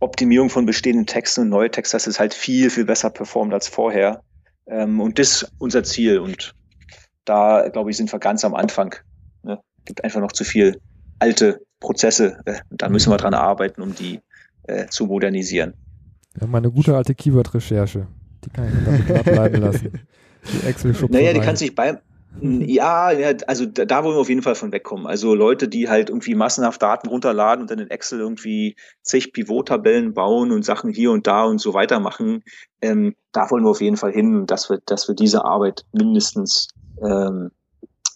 Speaker 3: Optimierung von bestehenden Texten und neue Texte, dass es halt viel, viel besser performt als vorher. Ähm, und das ist unser Ziel. Und da, glaube ich, sind wir ganz am Anfang. Ne? Gibt einfach noch zu viel alte Prozesse. Äh, da müssen wir dran arbeiten, um die äh, zu modernisieren.
Speaker 2: Ja, meine gute alte Keyword-Recherche. Die kann ich damit <laughs> bleiben lassen.
Speaker 3: Die excel Naja, die kann sich bei, ja, ja, also da, da wollen wir auf jeden Fall von wegkommen. Also Leute, die halt irgendwie massenhaft Daten runterladen und dann in Excel irgendwie zig Pivot-Tabellen bauen und Sachen hier und da und so weiter machen, ähm, da wollen wir auf jeden Fall hin, dass wir, dass wir diese Arbeit mindestens ähm,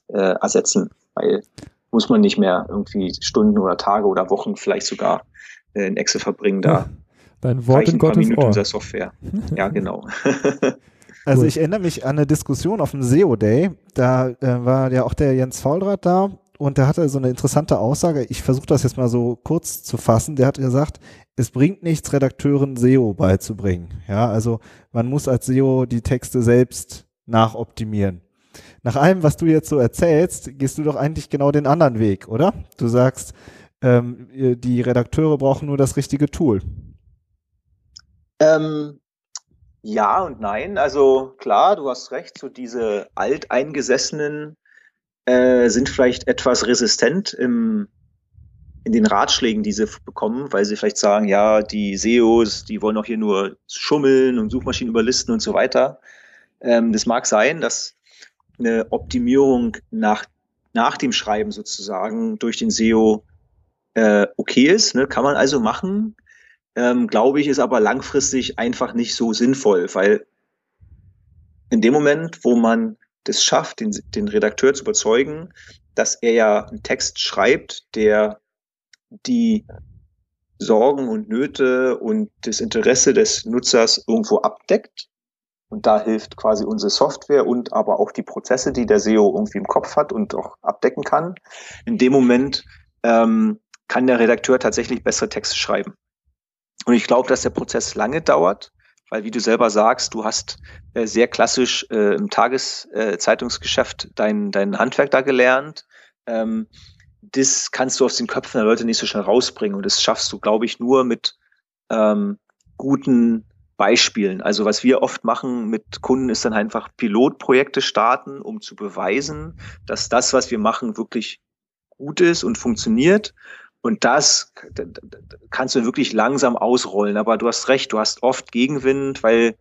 Speaker 3: äh, ersetzen. Weil muss man nicht mehr irgendwie Stunden oder Tage oder Wochen vielleicht sogar äh, in Excel verbringen. Da <laughs>
Speaker 2: Dein Wort in Gottes Minuten Ohr.
Speaker 3: Software. Ja, <laughs> genau.
Speaker 1: Also ich erinnere mich an eine Diskussion auf dem SEO Day. Da äh, war ja auch der Jens Fauldrath da und der hatte so eine interessante Aussage. Ich versuche das jetzt mal so kurz zu fassen. Der hat gesagt, es bringt nichts, Redakteuren SEO beizubringen. Ja, also man muss als SEO die Texte selbst nachoptimieren nach allem, was du jetzt so erzählst, gehst du doch eigentlich genau den anderen Weg, oder? Du sagst, ähm, die Redakteure brauchen nur das richtige Tool.
Speaker 3: Ähm, ja und nein. Also klar, du hast recht, so diese alteingesessenen äh, sind vielleicht etwas resistent im, in den Ratschlägen, die sie bekommen, weil sie vielleicht sagen, ja, die SEOs, die wollen auch hier nur schummeln und Suchmaschinen überlisten und so weiter. ähm, das mag sein, dass eine Optimierung nach, nach dem Schreiben sozusagen durch den SEO äh, okay ist, ne? kann man also machen. Ähm, Glaube ich, ist aber langfristig einfach nicht so sinnvoll, weil in dem Moment, wo man das schafft, den, den Redakteur zu überzeugen, dass er ja einen Text schreibt, der die Sorgen und Nöte und das Interesse des Nutzers irgendwo abdeckt. Und da hilft quasi unsere Software und aber auch die Prozesse, die der SEO irgendwie im Kopf hat und auch abdecken kann. In dem Moment ähm, kann der Redakteur tatsächlich bessere Texte schreiben. Und ich glaube, dass der Prozess lange dauert, weil wie du selber sagst, du hast äh, sehr klassisch äh, im Tageszeitungsgeschäft äh, dein, dein Handwerk da gelernt. Ähm, das kannst du aus den Köpfen der Leute nicht so schnell rausbringen. Und das schaffst du, glaube ich, nur mit ähm, guten Beispielen. Also was wir oft machen mit Kunden ist dann einfach Pilotprojekte starten, um zu beweisen, dass das, was wir machen, wirklich gut ist und funktioniert. Und das kannst du wirklich langsam ausrollen. Aber du hast recht, du hast oft Gegenwind, weil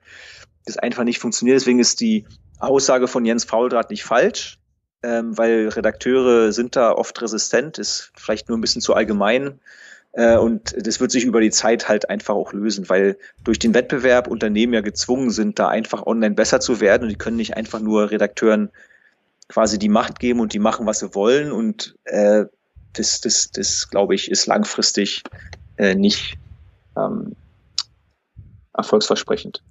Speaker 3: das einfach nicht funktioniert. Deswegen ist die Aussage von Jens Fauldraht nicht falsch ähm, weil Redakteure sind da oft resistent, ist vielleicht nur ein bisschen zu allgemein. Äh, und das wird sich über die Zeit halt einfach auch lösen, weil durch den Wettbewerb Unternehmen ja gezwungen sind, da einfach online besser zu werden und die können nicht einfach nur Redakteuren quasi die Macht geben und die machen, was sie wollen. Und äh, das, das, das glaube ich, ist langfristig äh, nicht ähm, erfolgsversprechend.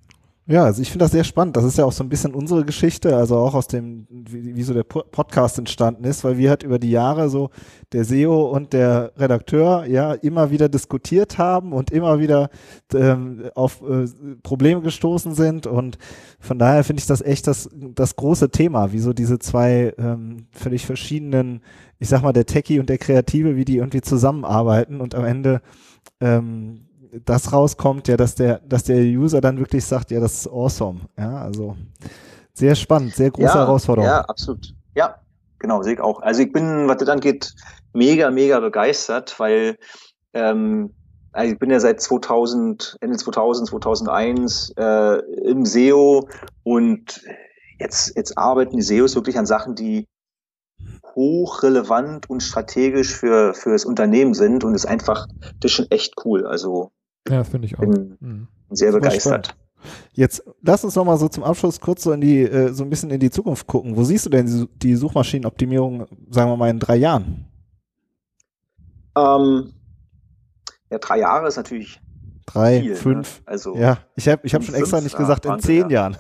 Speaker 1: Ja, also ich finde das sehr spannend. Das ist ja auch so ein bisschen unsere Geschichte, also auch aus dem, wie, wie so der Podcast entstanden ist, weil wir halt über die Jahre so der SEO und der Redakteur ja immer wieder diskutiert haben und immer wieder ähm, auf äh, Probleme gestoßen sind und von daher finde ich das echt das, das große Thema, wie so diese zwei ähm, völlig verschiedenen, ich sag mal, der Techie und der Kreative, wie die irgendwie zusammenarbeiten und am Ende ähm, das rauskommt, ja, dass der, dass der User dann wirklich sagt, ja, das ist awesome. Ja, also sehr spannend, sehr große
Speaker 3: ja,
Speaker 1: Herausforderung.
Speaker 3: Ja, absolut. Ja, genau, sehe ich auch. Also ich bin, was das angeht, mega, mega begeistert, weil ähm, also ich bin ja seit 2000, Ende 2000, 2001 äh, im SEO und jetzt, jetzt arbeiten die SEOs wirklich an Sachen, die hochrelevant und strategisch für, für das Unternehmen sind und ist einfach, das ist schon echt cool. Also
Speaker 2: ja, finde ich auch.
Speaker 3: Bin mhm. sehr begeistert.
Speaker 1: Jetzt lass uns noch mal so zum Abschluss kurz so in die äh, so ein bisschen in die Zukunft gucken. Wo siehst du denn die Suchmaschinenoptimierung, sagen wir mal in drei Jahren?
Speaker 3: Ähm, ja, drei Jahre ist natürlich
Speaker 1: drei, viel, ne? fünf. Ne? Also ja, ich habe ich hab schon extra nicht gesagt in zehn ja. Jahren.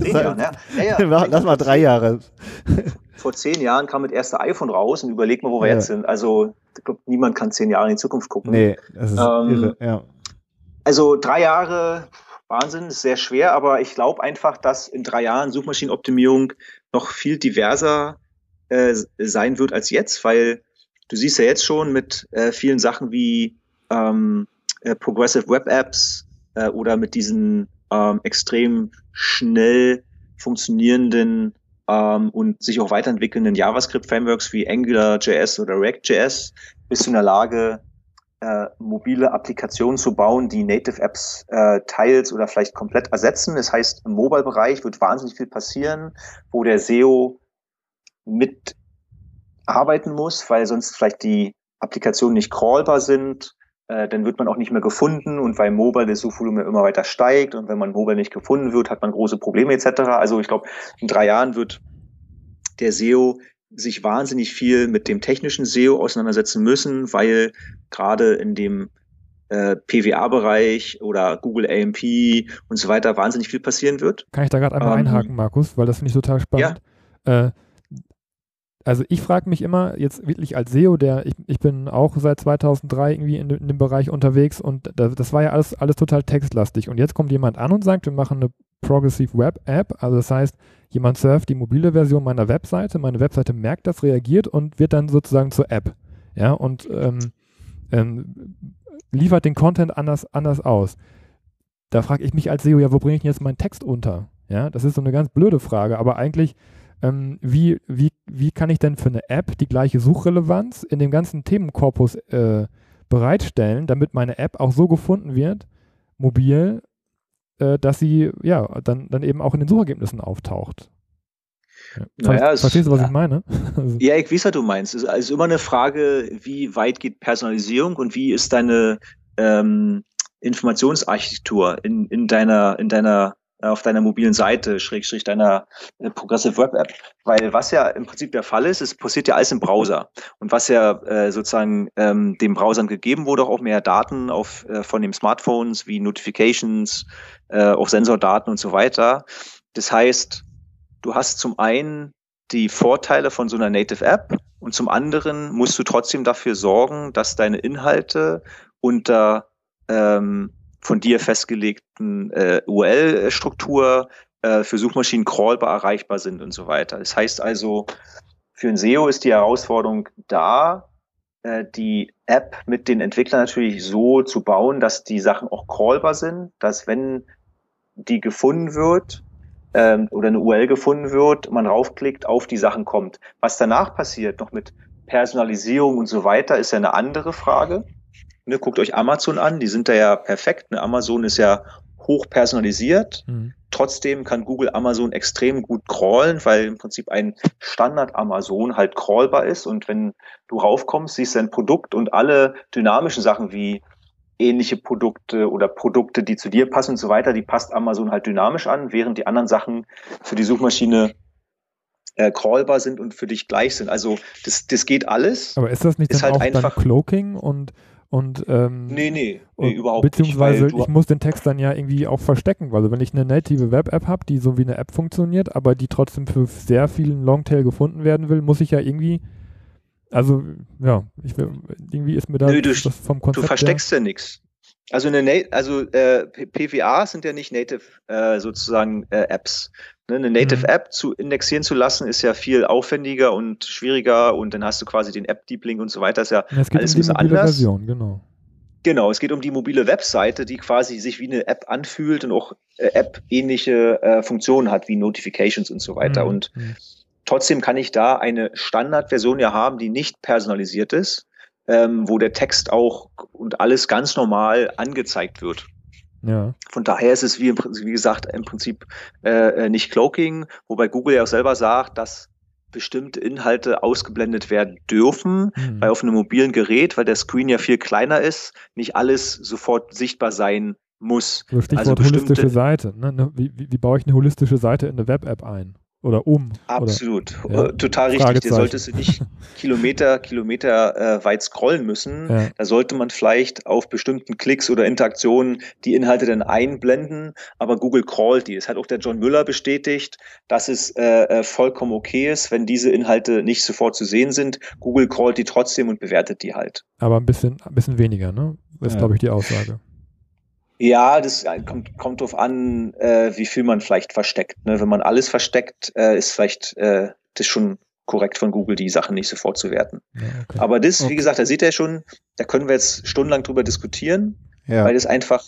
Speaker 1: Zehn Jahren, ja. <laughs> ja, ja. <laughs> Lass mal drei Jahre.
Speaker 3: Vor zehn Jahren kam das erste iPhone raus und überleg mal, wo wir ja. jetzt sind. Also ich glaube, niemand kann zehn Jahre in die Zukunft gucken.
Speaker 1: Nee, das ist ähm, irre, ja.
Speaker 3: Also drei Jahre, Wahnsinn, ist sehr schwer, aber ich glaube einfach, dass in drei Jahren Suchmaschinenoptimierung noch viel diverser äh, sein wird als jetzt, weil du siehst ja jetzt schon mit äh, vielen Sachen wie ähm, äh, Progressive Web Apps äh, oder mit diesen ähm, extrem schnell funktionierenden ähm, und sich auch weiterentwickelnden JavaScript-Frameworks wie AngularJS oder React.js bist du in der Lage, äh, mobile Applikationen zu bauen, die Native Apps äh, teils oder vielleicht komplett ersetzen. Das heißt, im Mobile-Bereich wird wahnsinnig viel passieren, wo der SEO mit arbeiten muss, weil sonst vielleicht die Applikationen nicht crawlbar sind. Äh, dann wird man auch nicht mehr gefunden und weil Mobile das Suchvolumen immer weiter steigt und wenn man Mobile nicht gefunden wird, hat man große Probleme etc. Also ich glaube, in drei Jahren wird der SEO sich wahnsinnig viel mit dem technischen SEO auseinandersetzen müssen, weil gerade in dem äh, PWA-Bereich oder Google AMP und so weiter wahnsinnig viel passieren wird.
Speaker 2: Kann ich da gerade einmal ähm, einhaken, Markus, weil das finde ich total spannend. Ja. Äh, also ich frage mich immer jetzt wirklich als SEO, der ich, ich bin auch seit 2003 irgendwie in, in dem Bereich unterwegs und das, das war ja alles, alles total textlastig und jetzt kommt jemand an und sagt, wir machen eine Progressive Web App, also das heißt, jemand surft die mobile Version meiner Webseite, meine Webseite merkt das, reagiert und wird dann sozusagen zur App. Ja, und ähm, ähm, liefert den Content anders, anders aus. Da frage ich mich als SEO, ja, wo bringe ich jetzt meinen Text unter? Ja, das ist so eine ganz blöde Frage, aber eigentlich, ähm, wie, wie, wie kann ich denn für eine App die gleiche Suchrelevanz in dem ganzen Themenkorpus äh, bereitstellen, damit meine App auch so gefunden wird, mobil, äh, dass sie ja dann, dann eben auch in den Suchergebnissen auftaucht.
Speaker 3: Ja. Naja,
Speaker 2: Verstehst du, was
Speaker 3: ja.
Speaker 2: ich meine?
Speaker 3: Also, <laughs> ja, ich weiß, was du meinst. Es ist also immer eine Frage, wie weit geht Personalisierung und wie ist deine ähm, Informationsarchitektur in, in deiner, in deiner auf deiner mobilen Seite, Schrägstrich deiner äh, Progressive Web App. Weil was ja im Prinzip der Fall ist, es passiert ja alles im Browser. Und was ja äh, sozusagen ähm, den Browsern gegeben wurde, auch mehr Daten auf, äh, von den Smartphones wie Notifications, äh, auch Sensordaten und so weiter. Das heißt, du hast zum einen die Vorteile von so einer Native App und zum anderen musst du trotzdem dafür sorgen, dass deine Inhalte unter ähm, von dir festgelegten äh, URL-Struktur äh, für Suchmaschinen crawlbar erreichbar sind und so weiter. Das heißt also, für ein SEO ist die Herausforderung da, äh, die App mit den Entwicklern natürlich so zu bauen, dass die Sachen auch crawlbar sind, dass wenn die gefunden wird ähm, oder eine URL gefunden wird, man raufklickt, auf die Sachen kommt. Was danach passiert, noch mit Personalisierung und so weiter, ist ja eine andere Frage. Ne, guckt euch Amazon an, die sind da ja perfekt. Ne? Amazon ist ja hoch personalisiert. Mhm. Trotzdem kann Google Amazon extrem gut crawlen, weil im Prinzip ein Standard Amazon halt crawlbar ist. Und wenn du raufkommst, siehst du ein Produkt und alle dynamischen Sachen wie ähnliche Produkte oder Produkte, die zu dir passen und so weiter, die passt Amazon halt dynamisch an, während die anderen Sachen für die Suchmaschine äh, crawlbar sind und für dich gleich sind. Also das, das geht alles.
Speaker 2: Aber ist das nicht
Speaker 3: ist halt
Speaker 2: auch
Speaker 3: einfach
Speaker 2: dann Cloaking und und ähm,
Speaker 3: Nee, nee, nee überhaupt
Speaker 2: beziehungsweise
Speaker 3: nicht. weil
Speaker 2: ich muss den Text dann ja irgendwie auch verstecken. Also wenn ich eine native Web-App habe, die so wie eine App funktioniert, aber die trotzdem für sehr vielen Longtail gefunden werden will, muss ich ja irgendwie, also ja, ich will, irgendwie ist mir da
Speaker 3: Nö, du-
Speaker 2: das vom Konzept
Speaker 3: Du versteckst ja nichts. Also eine also äh, PWA sind ja nicht native äh, sozusagen äh, Apps. Ne? Eine Native
Speaker 2: Mhm.
Speaker 3: App zu indexieren zu lassen ist ja viel aufwendiger und schwieriger und dann hast du quasi den App Deep Link und so weiter. Ist ja
Speaker 2: Ja, es geht
Speaker 3: alles
Speaker 2: um die mobile
Speaker 3: anders.
Speaker 2: Version, genau.
Speaker 3: Genau, es geht um die mobile Webseite, die quasi sich wie eine App anfühlt und auch äh, App-ähnliche äh, Funktionen hat, wie Notifications und so weiter.
Speaker 2: Mhm.
Speaker 3: Und trotzdem kann ich da eine Standardversion ja haben, die nicht personalisiert ist, ähm, wo der Text auch und alles ganz normal angezeigt wird.
Speaker 2: Ja.
Speaker 3: Von daher ist es wie, wie gesagt im Prinzip äh, äh, nicht Cloaking, wobei Google ja auch selber sagt, dass bestimmte Inhalte ausgeblendet werden dürfen,
Speaker 2: Mhm.
Speaker 3: weil auf einem mobilen Gerät, weil der Screen ja viel kleiner ist, nicht alles sofort sichtbar sein muss.
Speaker 2: So Stichwort
Speaker 3: also
Speaker 2: holistische Seite. Ne? Ne, Wie, wie, wie baue ich eine holistische Seite in eine Web-App ein? Oder um?
Speaker 3: Absolut,
Speaker 2: Ja.
Speaker 3: Äh, total richtig. Der solltest du nicht Kilometer, Kilometer äh, weit scrollen müssen.
Speaker 2: Oder? Ja.
Speaker 3: Da sollte man vielleicht auf bestimmten Klicks oder Interaktionen die Inhalte dann einblenden, aber Google crawlt die. Das hat auch der John Müller bestätigt, dass es äh, äh, vollkommen okay ist, wenn diese Inhalte nicht sofort zu sehen sind. Google crawlt die trotzdem und bewertet die halt.
Speaker 2: Aber ein bisschen, ein bisschen weniger, ne? Ist,
Speaker 1: Ja.
Speaker 2: glaube ich, die Aussage.
Speaker 3: Ja, das äh, kommt, kommt drauf an, äh, wie viel man vielleicht versteckt. Ne? Wenn man alles versteckt, äh, ist vielleicht äh, das schon korrekt von Google, die Sachen nicht sofort zu werten.
Speaker 2: Ja, okay.
Speaker 3: Aber das,
Speaker 2: Okay.
Speaker 3: wie gesagt, da seht ihr schon, da können wir jetzt stundenlang drüber diskutieren.
Speaker 1: Ja.
Speaker 3: weil das einfach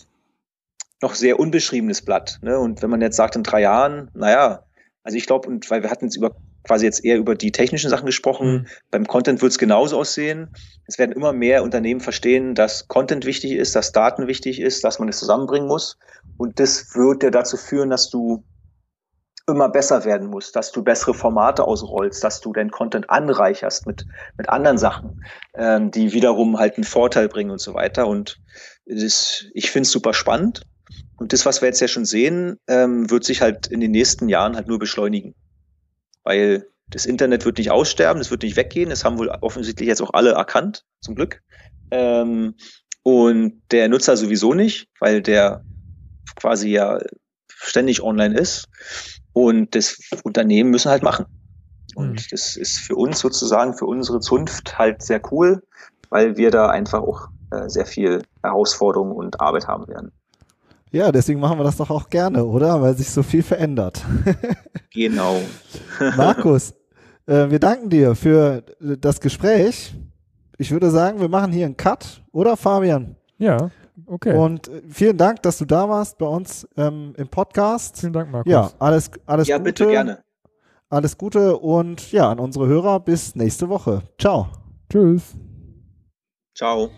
Speaker 3: noch sehr unbeschriebenes Blatt. Ne? Und wenn man jetzt sagt in drei Jahren, naja, also ich glaube, und weil wir hatten jetzt über quasi jetzt eher über die technischen Sachen gesprochen,
Speaker 2: Mhm.
Speaker 3: beim Content wird es genauso aussehen. Es werden immer mehr Unternehmen verstehen, dass Content wichtig ist, dass Daten wichtig ist, dass man es zusammenbringen muss. Und das wird ja dazu führen, dass du immer besser werden musst, dass du bessere Formate ausrollst, dass du deinen Content anreicherst mit, mit anderen Sachen, ähm, die wiederum halt einen Vorteil bringen und so weiter. Und das, ich finde es super spannend. Und das, was wir jetzt ja schon sehen, ähm, wird sich halt in den nächsten Jahren halt nur beschleunigen. Weil das Internet wird nicht aussterben, es wird nicht weggehen. Das haben wohl offensichtlich jetzt auch alle erkannt, zum Glück. Ähm, und der Nutzer sowieso nicht, weil der quasi ja ständig online ist. Und das Unternehmen müssen halt machen. Und
Speaker 2: Mhm.
Speaker 3: das ist für uns sozusagen, für unsere Zunft halt sehr cool, weil wir da einfach auch äh, sehr viel Herausforderung und Arbeit haben werden.
Speaker 1: Ja, deswegen machen wir das doch auch gerne, oder? Weil sich so viel verändert. <laughs>
Speaker 3: Genau. <laughs>
Speaker 1: Markus, äh, wir danken dir für das Gespräch. Ich würde sagen, wir machen hier einen Cut, oder Fabian?
Speaker 2: Ja, okay.
Speaker 1: Und äh, vielen Dank, dass du da warst bei uns ähm, im Podcast.
Speaker 2: Vielen Dank, Markus.
Speaker 1: Ja, alles, alles
Speaker 3: ja,
Speaker 1: Gute.
Speaker 3: bitte, gerne.
Speaker 1: Alles Gute und ja, an unsere Hörer bis nächste Woche. Ciao.
Speaker 2: Tschüss.
Speaker 3: Ciao.